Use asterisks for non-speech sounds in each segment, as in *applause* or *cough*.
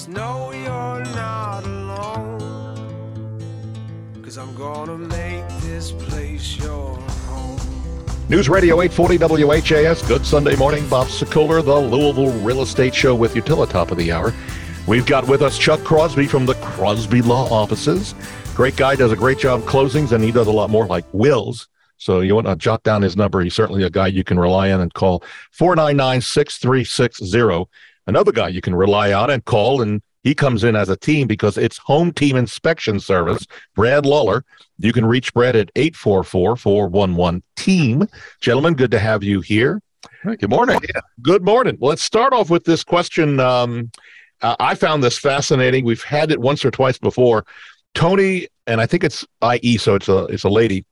Just know you're not alone. Cause I'm gonna make this place your. News Radio 840 WHAS. Good Sunday morning. Bob Sokoler, the Louisville Real Estate Show with you till the top of the hour. We've got with us Chuck Crosby from the Crosby Law Offices. Great guy, does a great job closings, and he does a lot more like wills. So you want to jot down his number. He's certainly a guy you can rely on and call 499 6360. Another guy you can rely on and call, and he comes in as a team because it's Home Team Inspection Service. Brad Lawler. You can reach Brad at 844 411 Team. Gentlemen, good to have you here. Good morning. Good morning. Let's start off with this question. Um, uh, I found this fascinating. We've had it once or twice before. Tony, and I think it's IE, so it's a it's a lady,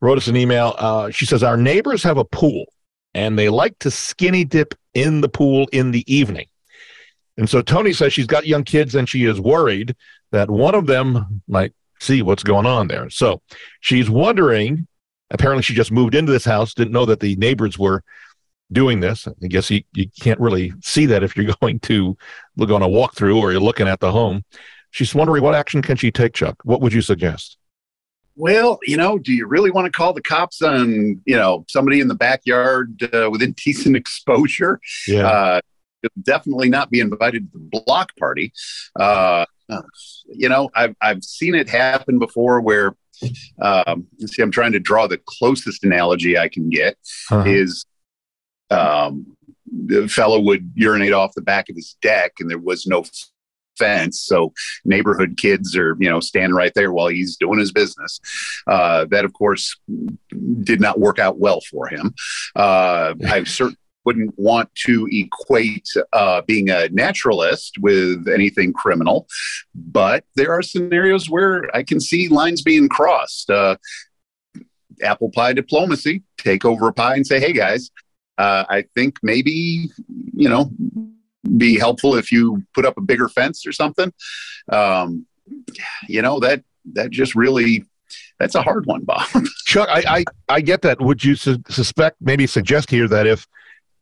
wrote us an email. Uh, she says our neighbors have a pool, and they like to skinny dip in the pool in the evening. And so Tony says she's got young kids, and she is worried that one of them might see what's going on there. So she's wondering. Apparently, she just moved into this house, didn't know that the neighbors were doing this. I guess you, you can't really see that if you're *laughs* going to look on a walkthrough or you're looking at the home. She's wondering what action can she take, Chuck? What would you suggest? Well, you know, do you really want to call the cops on, you know, somebody in the backyard uh, within *laughs* decent exposure? Yeah. Uh, definitely not be invited to the block party. Uh, you know, I've, I've seen it happen before where, um, see, I'm trying to draw the closest analogy I can get Uh-huh. is um, the fellow would urinate off the back of his deck and there was no fence so neighborhood kids are you know standing right there while he's doing his business uh, that of course did not work out well for him uh, i certainly wouldn't want to equate uh, being a naturalist with anything criminal but there are scenarios where i can see lines being crossed uh, apple pie diplomacy take over a pie and say hey guys uh, I think maybe you know be helpful if you put up a bigger fence or something. Um, you know that that just really that's a hard one, Bob. *laughs* Chuck, I, I, I get that. Would you su- suspect, maybe suggest here that if,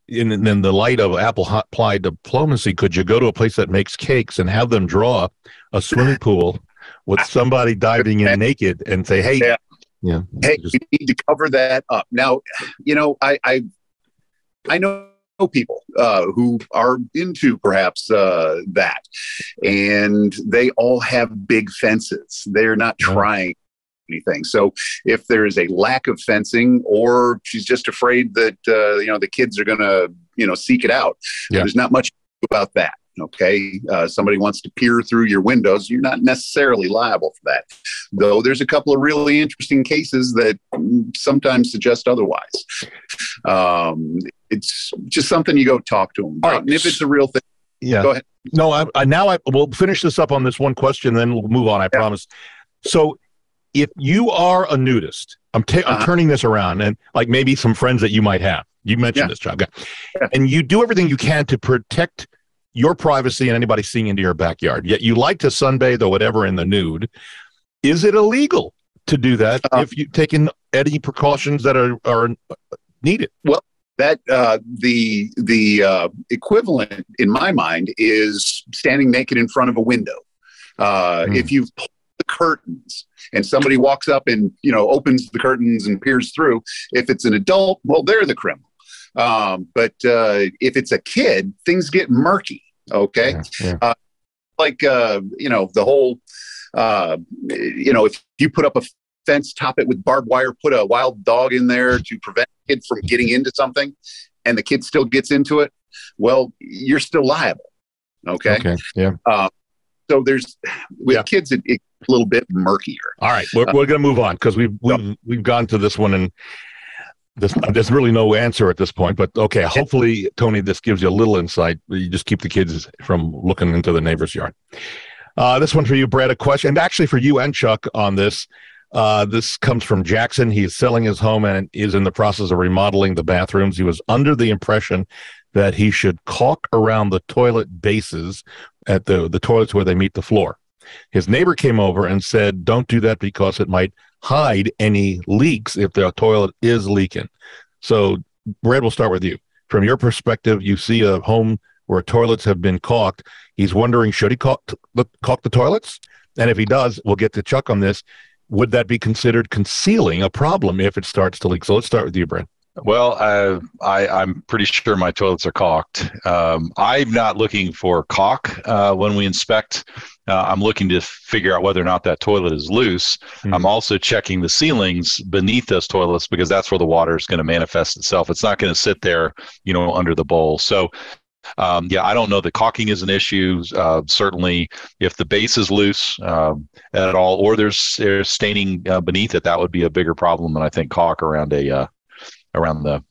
in, in the light of apple hot pie diplomacy, could you go to a place that makes cakes and have them draw a swimming pool with somebody diving in naked and say, hey, Yeah. yeah, hey, just- we need to cover that up. Now, you know, I I, I know people uh, who are into perhaps uh, that, and they all have big fences. They're not trying anything. So if there is a lack of fencing, or she's just afraid that uh, you know the kids are going to you know seek it out, Yeah. there's not much about that. Okay, uh, somebody wants to peer through your windows, you're not necessarily liable for that. Though there's a couple of really interesting cases that mm, sometimes suggest otherwise. Um, it's just something you go talk to them about. All right. And if it's a real thing, yeah. Go ahead. No, I, I now I will finish this up on this one question, then we'll move on. I Yeah. promise. So, if you are a nudist, I'm Uh-huh. turning this around, and like maybe some friends that you might have. You mentioned Yeah. this, Chuck, Yeah. and you do everything you can to protect your privacy and anybody seeing into your backyard. Yet you like to sunbathe or whatever in the nude. Is it illegal to do that Uh, if you've taken any precautions that are are needed? Well, that uh, the the uh, equivalent in my mind is standing naked in front of a window. Uh, Hmm. If you've pulled curtains and somebody walks up and you know opens the curtains and peers through, if it's an adult, well, they're the criminal. Um, but uh, if it's a kid, things get murky. Okay, Yeah. like uh, you know the whole uh, you know if you put up a fence top it with barbed wire put a wild dog in there to prevent a kid from getting into something and the kid still gets into it well you're still liable okay, Okay. Yeah. so there's with Yeah. kids it, it's a little bit murkier All right, we're, we're going to move on because we've we've, we've gone to this one and this, there's really no answer at this point. But okay, hopefully, Tony, this gives you a little insight. You just keep the kids from looking into the neighbor's yard. Uh, this one for you, Brad. A question, and actually for you and Chuck on this. Uh, this comes from Jackson. He's selling his home and is in the process of remodeling the bathrooms. He was under the impression that he should caulk around the toilet bases at the the toilets where they meet the floor. His neighbor came over and said, "Don't do that because it might hide any leaks if the toilet is leaking." So, Brad, we'll start with you. From your perspective, you see a home where toilets have been caulked. He's wondering should he caulk, caulk the toilets? And if he does, we'll get to Chuck on this. Would that be considered concealing a problem if it starts to leak? So let's start with you, Brent. Well, uh, I, I'm pretty sure my toilets are caulked. Um, I'm not looking for caulk uh, when we inspect. Uh, I'm looking to figure out whether or not that toilet is loose. Mm-hmm. I'm also checking the ceilings beneath those toilets because that's where the water is going to manifest itself. It's not going to sit there, you know, under the bowl. So um, yeah, I don't know that caulking is an issue. Uh, certainly, if the base is loose um, at all, or there's, there's staining uh, beneath it, that would be a bigger problem than I think caulk around a uh, around the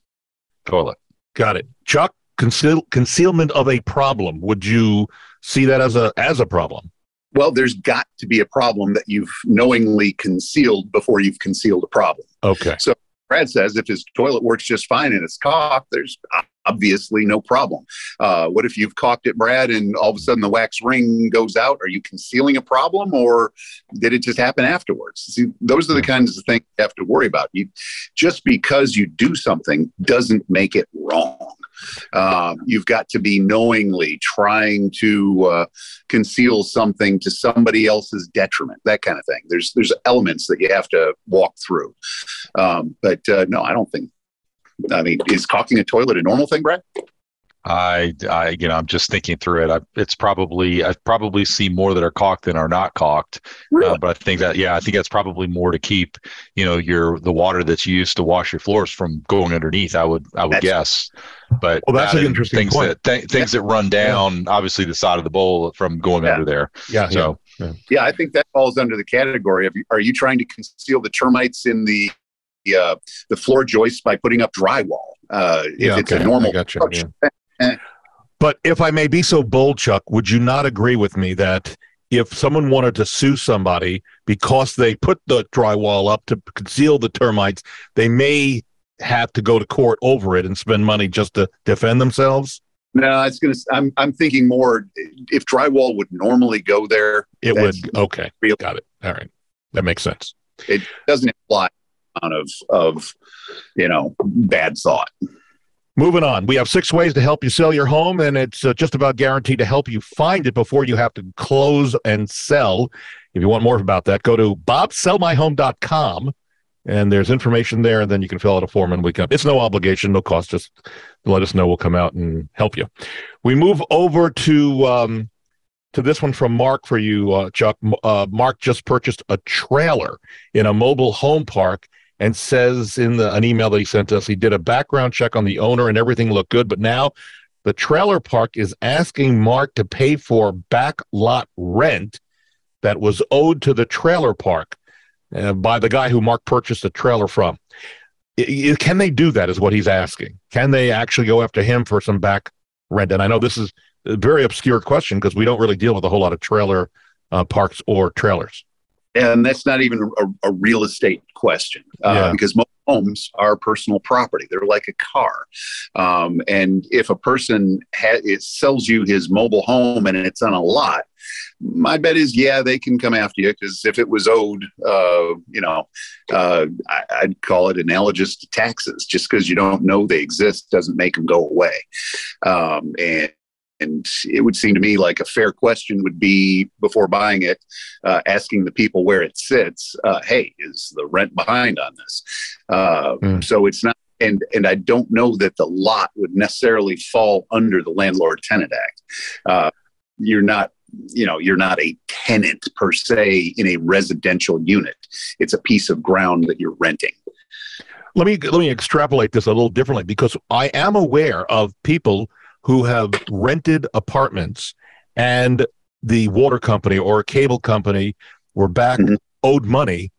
toilet. Got it, Chuck. Conceal, concealment of a problem. Would you see that as a as a problem? Well, there's got to be a problem that you've knowingly concealed before you've concealed a problem. Okay. So Brad says if his toilet works just fine and it's caulked, there's obviously no problem. Uh, what if you've caulked it, Brad, and all of a sudden the wax ring goes out? Are you concealing a problem or did it just happen afterwards? See, those are the kinds of things you have to worry about. You, just because you do something doesn't make it wrong. Um, you've got to be knowingly trying to uh, conceal something to somebody else's detriment, that kind of thing. There's there's elements that you have to walk through. Um, but uh, no, I don't think I mean, is caulking a toilet a normal thing, Brad? I, I, you know, I'm just thinking through it. I, it's probably, I probably see more that are caulked than are not caulked. Uh, really? Uh, but I think that, yeah, I think that's probably more to keep, you know, your the water that's used to wash your floors from going underneath. I would, I would that's, guess. But well, that's an interesting things point. That, th- things yeah. that run down, yeah. obviously, the side of the bowl from going yeah. under there. Yeah. So. Yeah. yeah, I think that falls under the category of: Are you trying to conceal the termites in the uh, the floor joists by putting up drywall. Uh, if yeah, it's okay. a normal gotcha. But if I may be so bold, Chuck, would you not agree with me that if someone wanted to sue somebody because they put the drywall up to conceal the termites, they may have to go to court over it and spend money just to defend themselves? No, it's gonna. I'm I'm thinking more. If drywall would normally go there, it would. Okay, real. got it. All right, that makes sense. It doesn't imply of of you know bad thought. Moving on, we have six ways to help you sell your home, and it's uh, just about guaranteed to help you find it before you have to close and sell. If you want more about that, go to bobsellmyhome.com, and there's information there, and then you can fill out a form, and we can. It's no obligation, no cost. Just let us know. We'll come out and help you. We move over to um, to this one from Mark for you, uh, Chuck. Uh, Mark just purchased a trailer in a mobile home park and says in the, an email that he sent us, he did a background check on the owner and everything looked good. But now the trailer park is asking Mark to pay for back lot rent that was owed to the trailer park uh, by the guy who Mark purchased the trailer from. Can they do that? Is what he's asking. Can they actually go after him for some back rent? And I know this is a very obscure question because we don't really deal with a whole lot of trailer uh, parks or trailers and that's not even a, a real estate question uh, yeah. because most homes are personal property. They're like a car. Um, and if a person ha- it sells you his mobile home and it's on a lot my bet is yeah they can come after you because if it was owed uh, you know uh, I, would call it analogous to taxes. Just because you don't know they exist doesn't make them go away. Um, and and it would seem to me like a fair question would be before buying it, uh, asking the people where it sits, uh, hey, is the rent behind on this? Uh, mm. So it's not, and and I don't know that the lot would necessarily fall under the Landlord Tenant Act. Uh, you're not you know you're not a tenant per se in a residential unit it's a piece of ground that you're renting let me let me extrapolate this a little differently because i am aware of people who have rented apartments and the water company or a cable company were back mm-hmm. owed money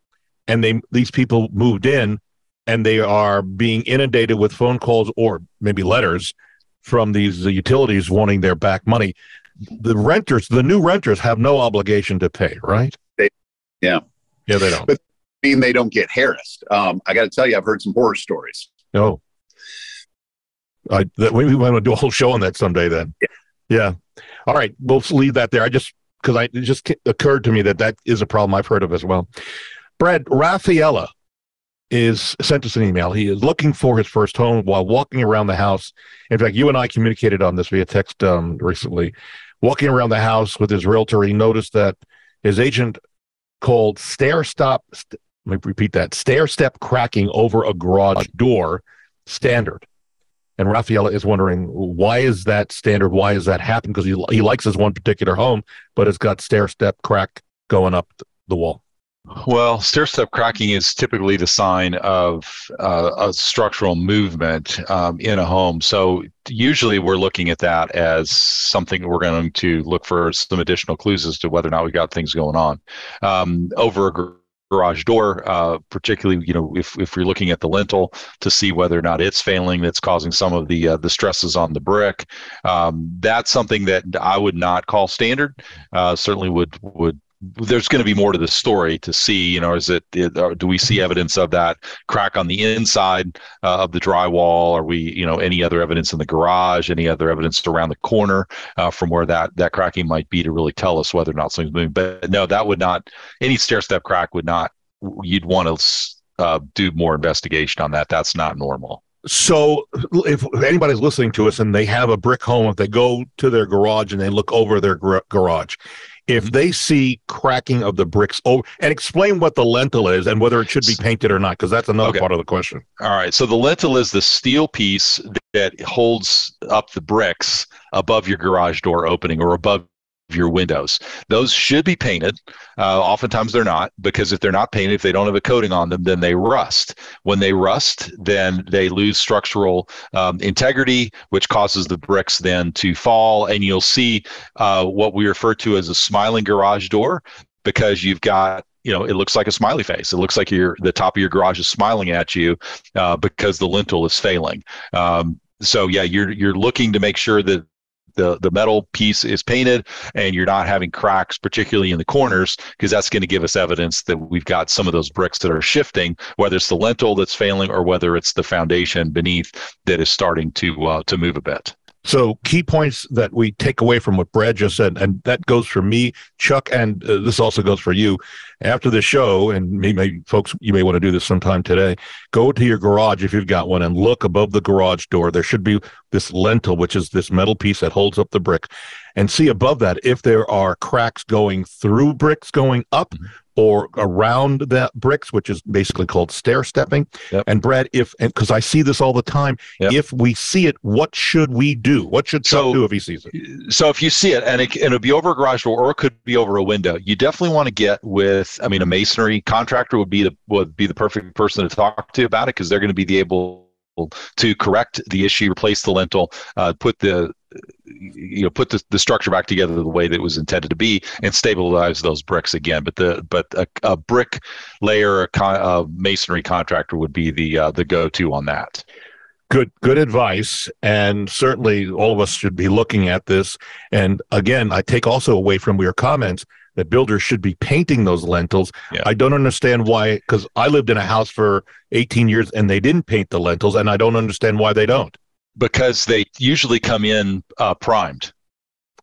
and they these people moved in and they are being inundated with phone calls or maybe letters from these utilities wanting their back money. The renters the new renters have no obligation to pay right? They, yeah. Yeah they don't. But I mean they don't get harassed. Um, i got to tell you i've heard some horror stories. Oh I that we want to do a whole show on that someday. Then, yeah. yeah. All right, we'll leave that there. I just because I it just occurred to me that that is a problem I've heard of as well. Brad Rafaela is sent us an email. He is looking for his first home while walking around the house. In fact, you and I communicated on this via text um, recently. Walking around the house with his realtor, he noticed that his agent called stair stop. St- let me repeat that: stair step cracking over a garage door standard. And Rafaela is wondering why is that standard? Why is that happen? Because he he likes his one particular home, but it's got stair step crack going up the wall. Well, stair step cracking is typically the sign of uh, a structural movement um, in a home. So usually we're looking at that as something we're going to look for some additional clues as to whether or not we've got things going on. Um, over a garage door, uh, particularly, you know, if, if you're looking at the lintel to see whether or not it's failing, that's causing some of the uh, the stresses on the brick. Um, that's something that I would not call standard. Uh, certainly would would there's going to be more to the story to see you know is it, do we see evidence of that crack on the inside uh, of the drywall? Are we you know any other evidence in the garage any other evidence around the corner uh, from where that that cracking might be to really tell us whether or not something's moving? But no that would not any stair step crack would not you'd want to uh, do more investigation on that. That's not normal. So if anybody's listening to us and they have a brick home if they go to their garage and they look over their garage if they see cracking of the bricks over and explain what the lintel is and whether it should be painted or not because that's another okay. part of the question all right so the lintel is the steel piece that holds up the bricks above your garage door opening or above your windows. Those should be painted. Uh, oftentimes they're not because if they're not painted, if they don't have a coating on them, then they rust. When they rust, then they lose structural um, integrity, which causes the bricks then to fall. And you'll see uh, what we refer to as a smiling garage door because you've got you know it looks like a smiley face it looks like your the top of your garage is smiling at you uh, because the lintel is failing um, so yeah you're you're looking to make sure that the the metal piece is painted and you're not having cracks particularly in the corners because that's going to give us evidence that we've got some of those bricks that are shifting whether it's the lintel that's failing or whether it's the foundation beneath that is starting to uh, to move a bit so, key points that we take away from what Brad just said, and that goes for me, Chuck, and uh, this also goes for you. After the show, and maybe folks, you may want to do this sometime today. Go to your garage if you've got one, and look above the garage door. There should be this lintel, which is this metal piece that holds up the brick, and see above that if there are cracks going through bricks going up, mm-hmm or around the bricks, which is basically called stair stepping. Yep. And Brad, if and because I see this all the time, yep. if we see it, what should we do? What should so, do if he sees it? So if you see it, and it, and it'll be over a garage door, or it could be over a window, you definitely want to get with. I mean, a masonry contractor would be the would be the perfect person to talk to about it because they're going to be the able to correct the issue, replace the lintel, uh, put the you know put the, the structure back together the way that it was intended to be and stabilize those bricks again. But the but a, a brick layer a, con, a, masonry contractor would be the uh, the go-to on that. Good good advice. And certainly all of us should be looking at this. And again i take also away from your comments that builders should be painting those lintels. Yeah. I don't understand why, because I lived in a house for 18 years and they didn't paint the lintels and I don't understand why they don't. Because they usually come in uh, primed.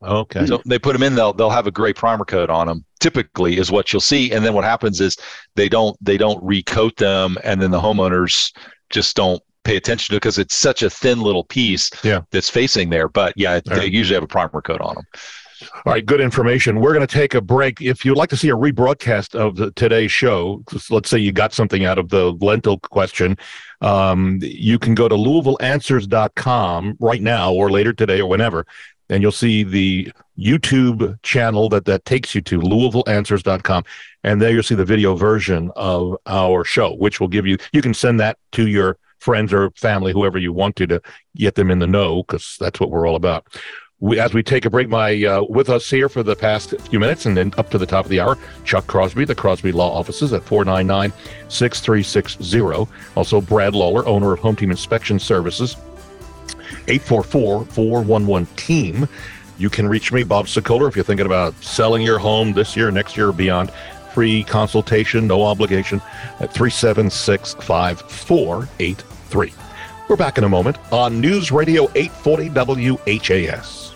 Okay. So they put them in. They'll they'll have a gray primer coat on them. Typically, is what you'll see. And then what happens is they don't they don't recoat them, and then the homeowners just don't pay attention to it because it's such a thin little piece yeah. that's facing there. But yeah, they right. usually have a primer coat on them. All right, good information. We're going to take a break. If you'd like to see a rebroadcast of the, today's show, let's say you got something out of the lintel question, um, you can go to LouisvilleAnswers.com right now or later today or whenever, and you'll see the YouTube channel that that takes you to LouisvilleAnswers.com, and there you'll see the video version of our show, which will give you. You can send that to your friends or family, whoever you want to, to get them in the know, because that's what we're all about we, as we take a break, my uh, with us here for the past few minutes and then up to the top of the hour, Chuck Crosby, the Crosby Law Offices at 499 6360. Also, Brad Lawler, owner of Home Team Inspection Services, 844 411 Team. You can reach me, Bob Sokoler, if you're thinking about selling your home this year, next year, or beyond. Free consultation, no obligation at 376 5483. We're back in a moment on News Radio 840 WHAS.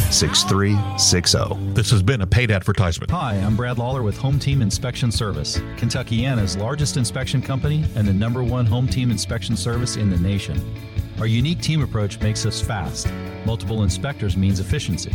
6360. This has been a paid advertisement. Hi, I'm Brad Lawler with Home Team Inspection Service, Kentuckiana's largest inspection company and the number one home team inspection service in the nation. Our unique team approach makes us fast. Multiple inspectors means efficiency.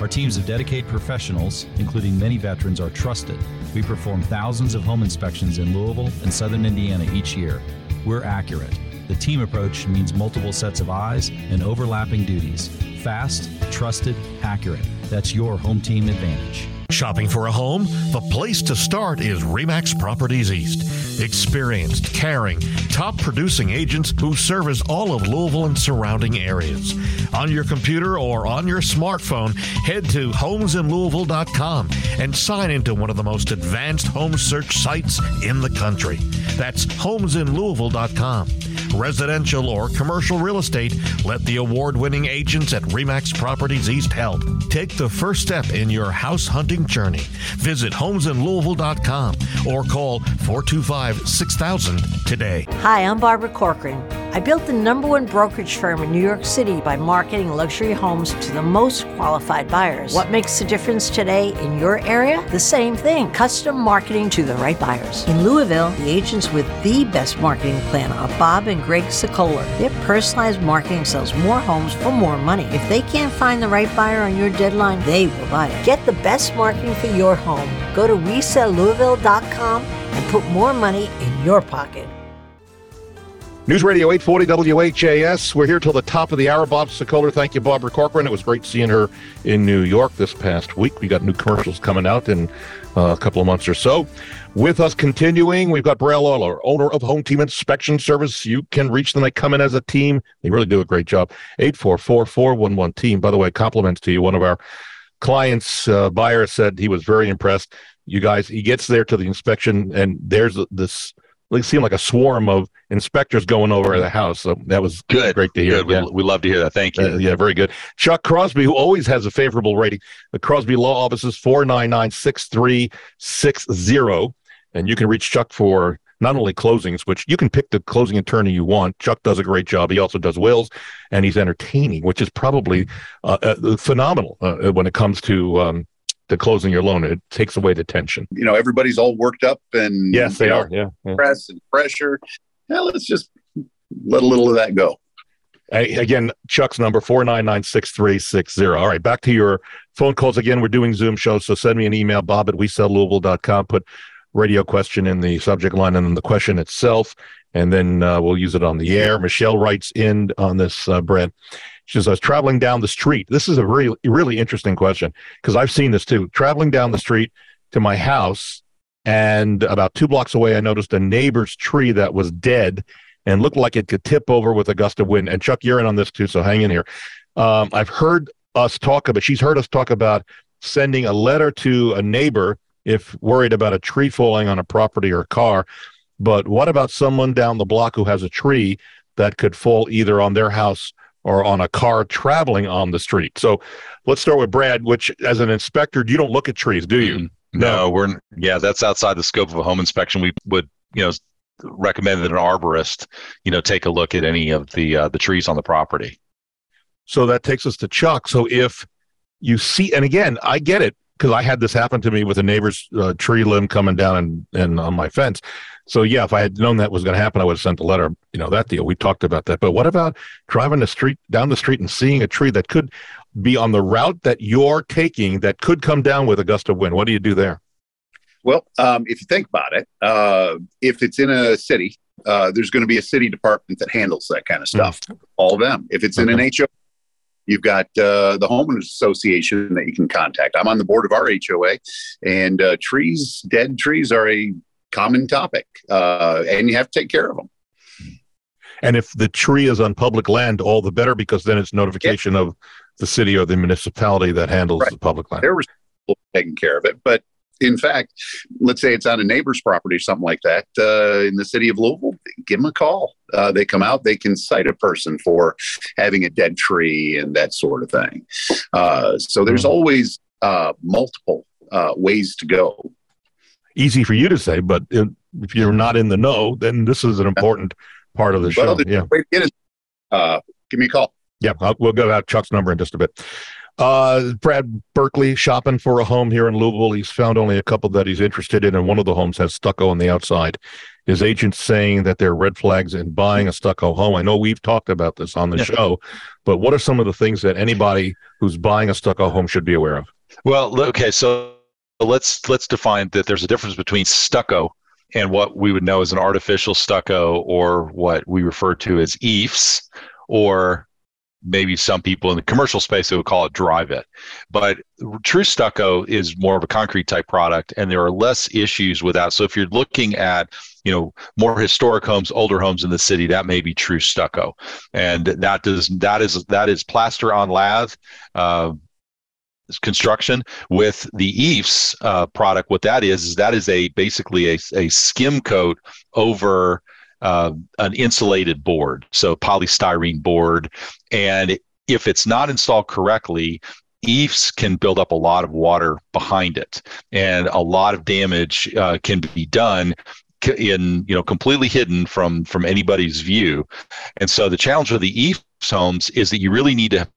Our teams of dedicated professionals, including many veterans, are trusted. We perform thousands of home inspections in Louisville and southern Indiana each year. We're accurate. The team approach means multiple sets of eyes and overlapping duties. Fast, trusted, accurate. That's your home team advantage. Shopping for a home? The place to start is Remax Properties East. Experienced, caring, top producing agents who service all of Louisville and surrounding areas. On your computer or on your smartphone, head to homesinlouisville.com and sign into one of the most advanced home search sites in the country. That's homesinlouisville.com. Residential or commercial real estate, let the award winning agents at Remax Properties East help. Take the first step in your house hunting journey. Visit homesinlouisville.com or call 425 6000 today. Hi, I'm Barbara Corcoran. I built the number one brokerage firm in New York City by marketing luxury homes to the most qualified buyers. What makes the difference today in your area? The same thing custom marketing to the right buyers. In Louisville, the agents with the best marketing plan are Bob and Greg Sokoler. Their personalized marketing sells more homes for more money. If they can't find the right buyer on your deadline, they will buy it. Get the best marketing for your home. Go to resellouisville.com and put more money in your pocket. News Radio 840 WHAS. We're here till the top of the hour. Bob Sokoler. Thank you, Barbara Corcoran. It was great seeing her in New York this past week. We got new commercials coming out in uh, a couple of months or so. With us continuing, we've got Brad Lawler, owner of Home Team Inspection Service. You can reach them. They come in as a team. They really do a great job. 844-411-TEAM. By the way, compliments to you. One of our clients, uh, buyer, said he was very impressed. You guys, he gets there to the inspection, and there's this it seemed like a swarm of inspectors going over the house. So that was good. Great to hear. Good. Yeah. We, we love to hear that. Thank you. Uh, yeah, very good. Chuck Crosby, who always has a favorable rating. The Crosby Law Office is 499 6360. And you can reach Chuck for not only closings, which you can pick the closing attorney you want. Chuck does a great job. He also does wills, and he's entertaining, which is probably uh, uh, phenomenal uh, when it comes to um, to closing your loan. It takes away the tension. You know, everybody's all worked up and yes, they know, are. Yeah, yeah, press and pressure. Yeah, let's just let a little of that go. Hey, again, Chuck's number four nine nine six three six zero. All right, back to your phone calls again. We're doing Zoom shows, so send me an email, Bob at WeSellLouisville.com. Put radio question in the subject line and then the question itself, and then uh, we'll use it on the air. Michelle writes in on this, uh. She says, I was traveling down the street. This is a really, really interesting question because I've seen this too. Traveling down the street to my house, and about two blocks away, I noticed a neighbor's tree that was dead and looked like it could tip over with a gust of wind. And Chuck, you're in on this too, so hang in here. Um, I've heard us talk about, she's heard us talk about sending a letter to a neighbor if worried about a tree falling on a property or a car. But what about someone down the block who has a tree that could fall either on their house or on a car traveling on the street. So let's start with Brad, which as an inspector, you don't look at trees, do you? No, no, we're yeah, that's outside the scope of a home inspection. We would, you know, recommend that an arborist, you know, take a look at any of the uh, the trees on the property. So that takes us to Chuck. So if you see, and again, I get it because I had this happen to me with a neighbor's uh, tree limb coming down and, and on my fence. So yeah, if I had known that was going to happen, I would have sent a letter. You know that deal. We talked about that. But what about driving the street down the street and seeing a tree that could be on the route that you're taking that could come down with a gust of wind? What do you do there? Well, um, if you think about it, uh, if it's in a city, uh, there's going to be a city department that handles that kind of stuff. Mm-hmm. All of them. If it's in an HOA, you've got uh, the homeowners association that you can contact. I'm on the board of our HOA, and uh, trees, dead trees, are a common topic, uh, and you have to take care of them. And if the tree is on public land, all the better because then it's notification of the city or the municipality that handles Right. the public land. They're responsible for taking care of it. But in fact, let's say it's on a neighbor's property or something like that uh, in the city of Louisville, give them a call. Uh, they come out, they can cite a person for having a dead tree and that sort of thing. Uh, so there's always uh, multiple uh, ways to go. Easy for you to say, but if if you're not in the know, then this is an important part of the show. Well, the yeah. way to get it, uh, give me a call. Yeah, I'll, we'll go out Chuck's number in just a bit. Uh, Brad Berkeley shopping for a home here in Louisville. He's found only a couple that he's interested in, and one of the homes has stucco on the outside. His agent's saying that there are red flags in buying a stucco home. I know we've talked about this on the Yeah. show, but what are some of the things that anybody who's buying a stucco home should be aware of? Well, okay, so let's let's define that there's a difference between stucco and what we would know as an artificial stucco or what we refer to as EIFS or maybe some people in the commercial space they would call it Dryvit. But true stucco is more of a concrete type product and there are less issues with that. So if you're looking at you know more historic homes older homes in the city that may be true stucco and that does that is that is plaster on lath uh, construction with the EIFS uh, product. What that is is that is a basically a, a skim coat over uh, an insulated board, so polystyrene board, and if it's not installed correctly. EIFS can build up a lot of water behind it, and a lot of damage uh, can be done in you know completely hidden from from anybody's view. And so the challenge with the EIFS homes is that you really need to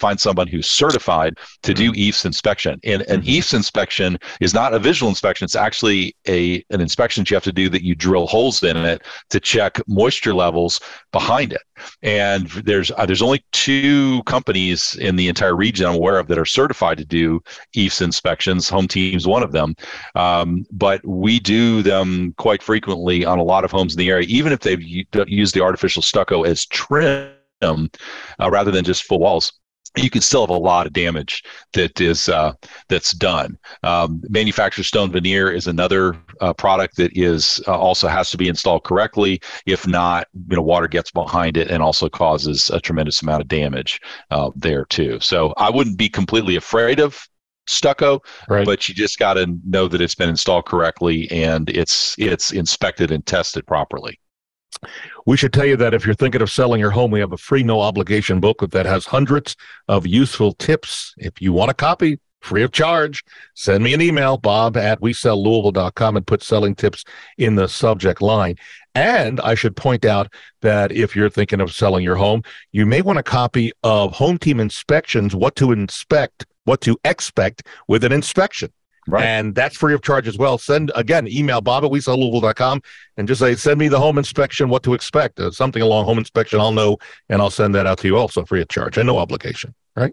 find someone who's certified to do EIFS inspection. And an EIFS inspection is not a visual inspection. It's actually a an inspection that you have to do that you drill holes in it to check moisture levels behind it. And there's uh, there's only two companies in the entire region I'm aware of that are certified to do EIFS inspections. Home Team's one of them, um, but we do them quite frequently on a lot of homes in the area, even if they've u- used the artificial stucco as trim uh, rather than just full walls you can still have a lot of damage that is uh, that's done. Um, manufactured stone veneer is another uh, product that is uh, also has to be installed correctly. If not, you know, water gets behind it and also causes a tremendous amount of damage uh, there too. So I wouldn't be completely afraid of stucco, Right. but you just got to know that it's been installed correctly and it's it's inspected and tested properly. We should tell you that if you're thinking of selling your home, we have a free no obligation booklet that has hundreds of useful tips. If you want a copy, free of charge, send me an email, bob at wesellouisville.com and put selling tips in the subject line. And I should point out that if you're thinking of selling your home, you may want a copy of Home Team Inspections, what to inspect, what to expect with an inspection. Right. And that's free of charge as well. Send again, email bob at wesellouisville.com and just say, send me the home inspection, what to expect. Uh, something along home inspection, I'll know, and I'll send that out to you also free of charge and no obligation, right?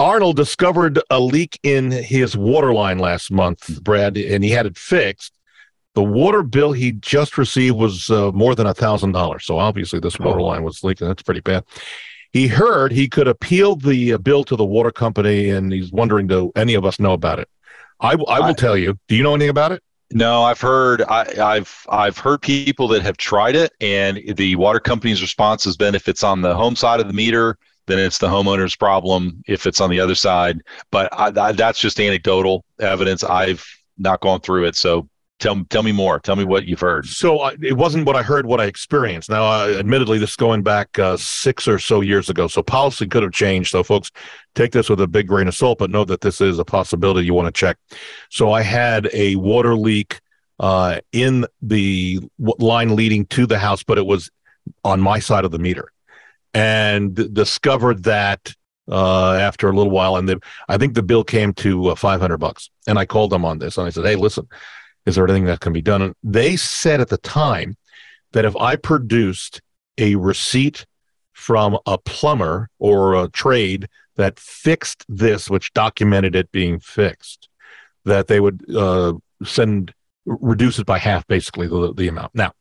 Arnold discovered a leak in his water line last month, Brad, and he had it fixed. The water bill he just received was uh, more than a thousand dollars. So obviously, this water line was leaking. That's pretty bad. He heard he could appeal the uh, bill to the water company, and he's wondering, do any of us know about it? I, I will I- tell you. Do you know anything about it? No, I've heard I, I've I've heard people that have tried it, and the water company's response has been if it's on the home side of the meter, then it's the homeowner's problem. If it's on the other side, but I, I, that's just anecdotal evidence. I've not gone through it, so tell tell me more. Tell me what you've heard. So uh, it wasn't what I heard, what I experienced. Now, uh, admittedly, this is going back uh, six or so years ago. So policy could have changed. So, folks, take this with a big grain of salt, but know that this is a possibility you want to check. So, I had a water leak uh, in the line leading to the house, but it was on my side of the meter, and discovered that uh, after a little while. And the, I think the bill came to uh, 500 bucks. And I called them on this and I said, hey, listen, is there anything that can be done? And they said at the time that if I produced a receipt from a plumber or a trade that fixed this, which documented it being fixed, that they would uh, send reduce it by half, basically the, the amount. Now,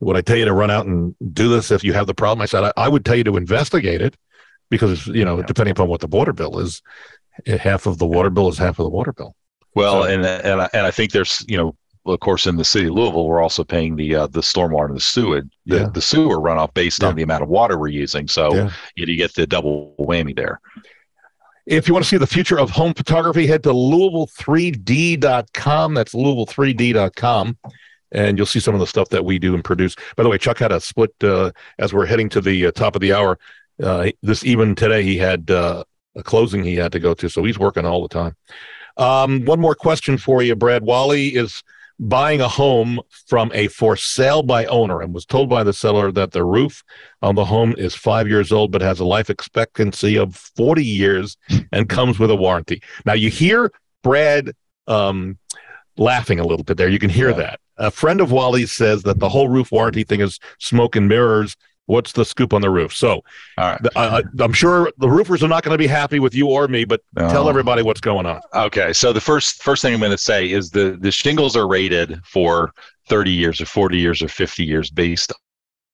would I tell you to run out and do this if you have the problem? I said I, I would tell you to investigate it because you know depending upon what the water bill is, eh, half of the water bill is half of the water bill. Well, So- and and I, and I think there's you know of course in the city of Louisville we're also paying the uh, the stormwater and the sewage the, Yeah. the sewer runoff based Yeah. on the amount of water we're using. So Yeah. you, you get the double whammy there. If you want to see the future of home photography, head to Louisville3D.com. That's Louisville3D.com. And you'll see some of the stuff that we do and produce. By the way, Chuck had a split uh, as we're heading to the uh, top of the hour. Uh, this even today, he had uh, a closing he had to go to, so he's working all the time. Um, one more question for you, Brad. Wally is buying a home from a for sale by owner and was told by the seller that the roof on the home is five years old but has a life expectancy of 40 years and comes with a warranty. Now you hear Brad um, laughing a little bit there. You can hear yeah. that. A friend of Wally's says that the whole roof warranty thing is smoke and mirrors What's the scoop on the roof? So, uh, I'm sure the roofers are not going to be happy with you or me, but tell everybody what's going on. Okay, so the first first thing I'm going to say is the the shingles are rated for 30 years or 40 years or 50 years based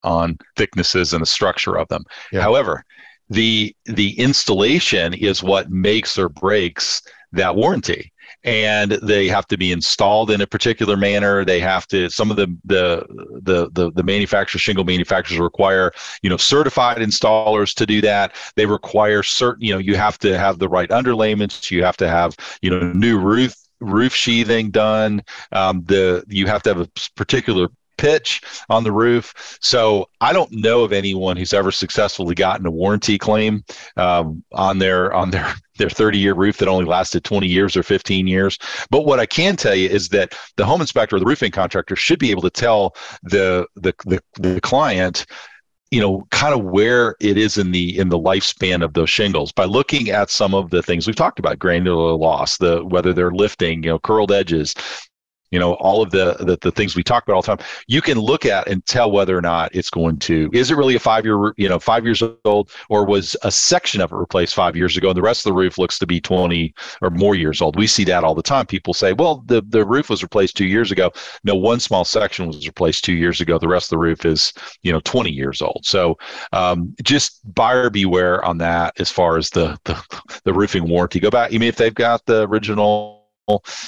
on thicknesses and the structure of them. Yeah. However, the the installation is what makes or breaks that warranty and they have to be installed in a particular manner. They have to some of the the the the, the manufacturers, shingle manufacturers require you know certified installers to do that. They require certain you know you have to have the right underlayments. You have to have you know new roof roof sheathing done. Um, the you have to have a particular pitch on the roof. So I don't know of anyone who's ever successfully gotten a warranty claim um, on their on their their 30 year roof that only lasted 20 years or 15 years. But what I can tell you is that the home inspector or the roofing contractor should be able to tell the the, the, the client you know kind of where it is in the in the lifespan of those shingles by looking at some of the things we've talked about granular loss the whether they're lifting you know curled edges you know all of the, the, the things we talk about all the time you can look at and tell whether or not it's going to is it really a five year you know five years old or was a section of it replaced five years ago and the rest of the roof looks to be 20 or more years old. We see that all the time. People say well the, the roof was replaced two years ago. No one small section was replaced two years ago. The rest of the roof is you know 20 years old. So um, just buyer beware on that as far as the, the the roofing warranty. Go back mean if they've got the original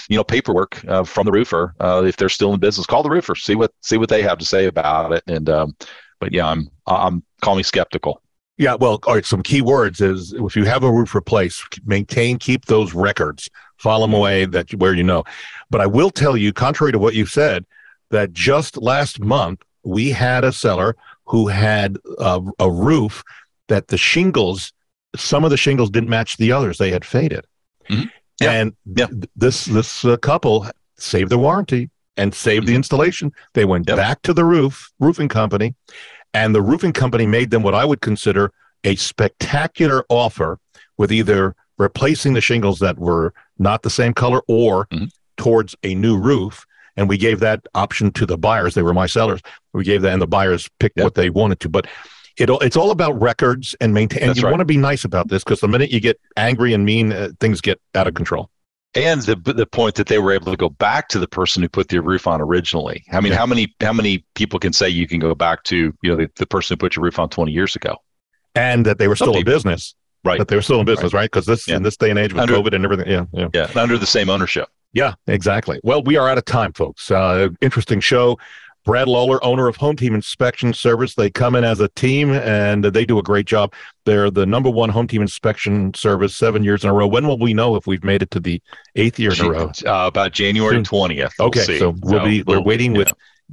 you know paperwork uh, from the roofer uh, if they're still in business call the roofer see what see what they have to say about it. And um, but yeah i'm i'm call me skeptical. Yeah well all right some key words is if you have a roof replaced maintain keep those records. File them away that where you know. But i will tell you contrary to what you said that just last month we had a seller who had a, a roof that the shingles some of the shingles didn't match the others. They had faded. Mm-hmm. Yeah. And yeah. this this uh, couple saved the warranty and saved the mm-hmm. installation. They went yep. back to the roof roofing company, and the roofing company made them what I would consider a spectacular offer with either replacing the shingles that were not the same color or mm-hmm. towards a new roof. And we gave that option to the buyers. They were my sellers. We gave that, and the buyers picked yep. what they wanted to. But it, it's all about records and maintain. And you right. want to be nice about this because the minute you get angry and mean, uh, things get out of control. And the the point that they were able to go back to the person who put the roof on originally. I mean, yeah. how many how many people can say you can go back to you know the, the person who put your roof on twenty years ago, and that they were Some still people. in business, right? That they were still in business, right? Because right? this yeah. in this day and age with under, COVID and everything, yeah, yeah, yeah, under the same ownership. Yeah, exactly. Well, we are out of time, folks. Uh, interesting show. Brad Lawler, owner of Home Team Inspection Service. They come in as a team and they do a great job. They're the number one home team inspection service seven years in a row. When will we know if we've made it to the eighth year in a row? Uh, about January twentieth. We'll okay, see. so we'll be we're waiting with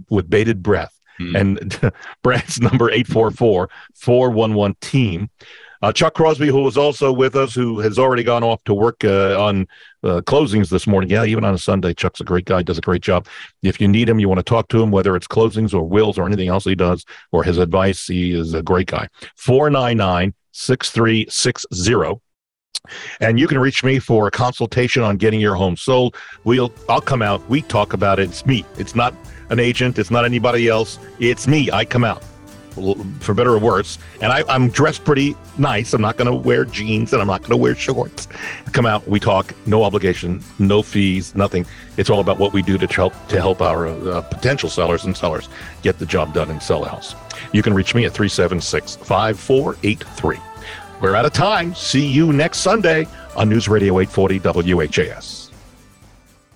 with bated breath. Hmm. And *laughs* Brad's number 844 411 team. Uh, Chuck Crosby, who was also with us, who has already gone off to work uh, on uh, closings this morning. Yeah, even on a Sunday, Chuck's a great guy, does a great job. If you need him, you want to talk to him, whether it's closings or wills or anything else he does or his advice, he is a great guy. 499 6360. And you can reach me for a consultation on getting your home sold. We'll I'll come out. We talk about it. It's me. It's not an agent. It's not anybody else. It's me. I come out for better or worse. And I, am dressed pretty nice. I'm not going to wear jeans and I'm not going to wear shorts. Come out, we talk, no obligation, no fees, nothing. It's all about what we do to help to help our uh, potential sellers and sellers get the job done and sell a house. You can reach me at 376 5483. We're out of time. See you next Sunday on News Radio 840 WHAS.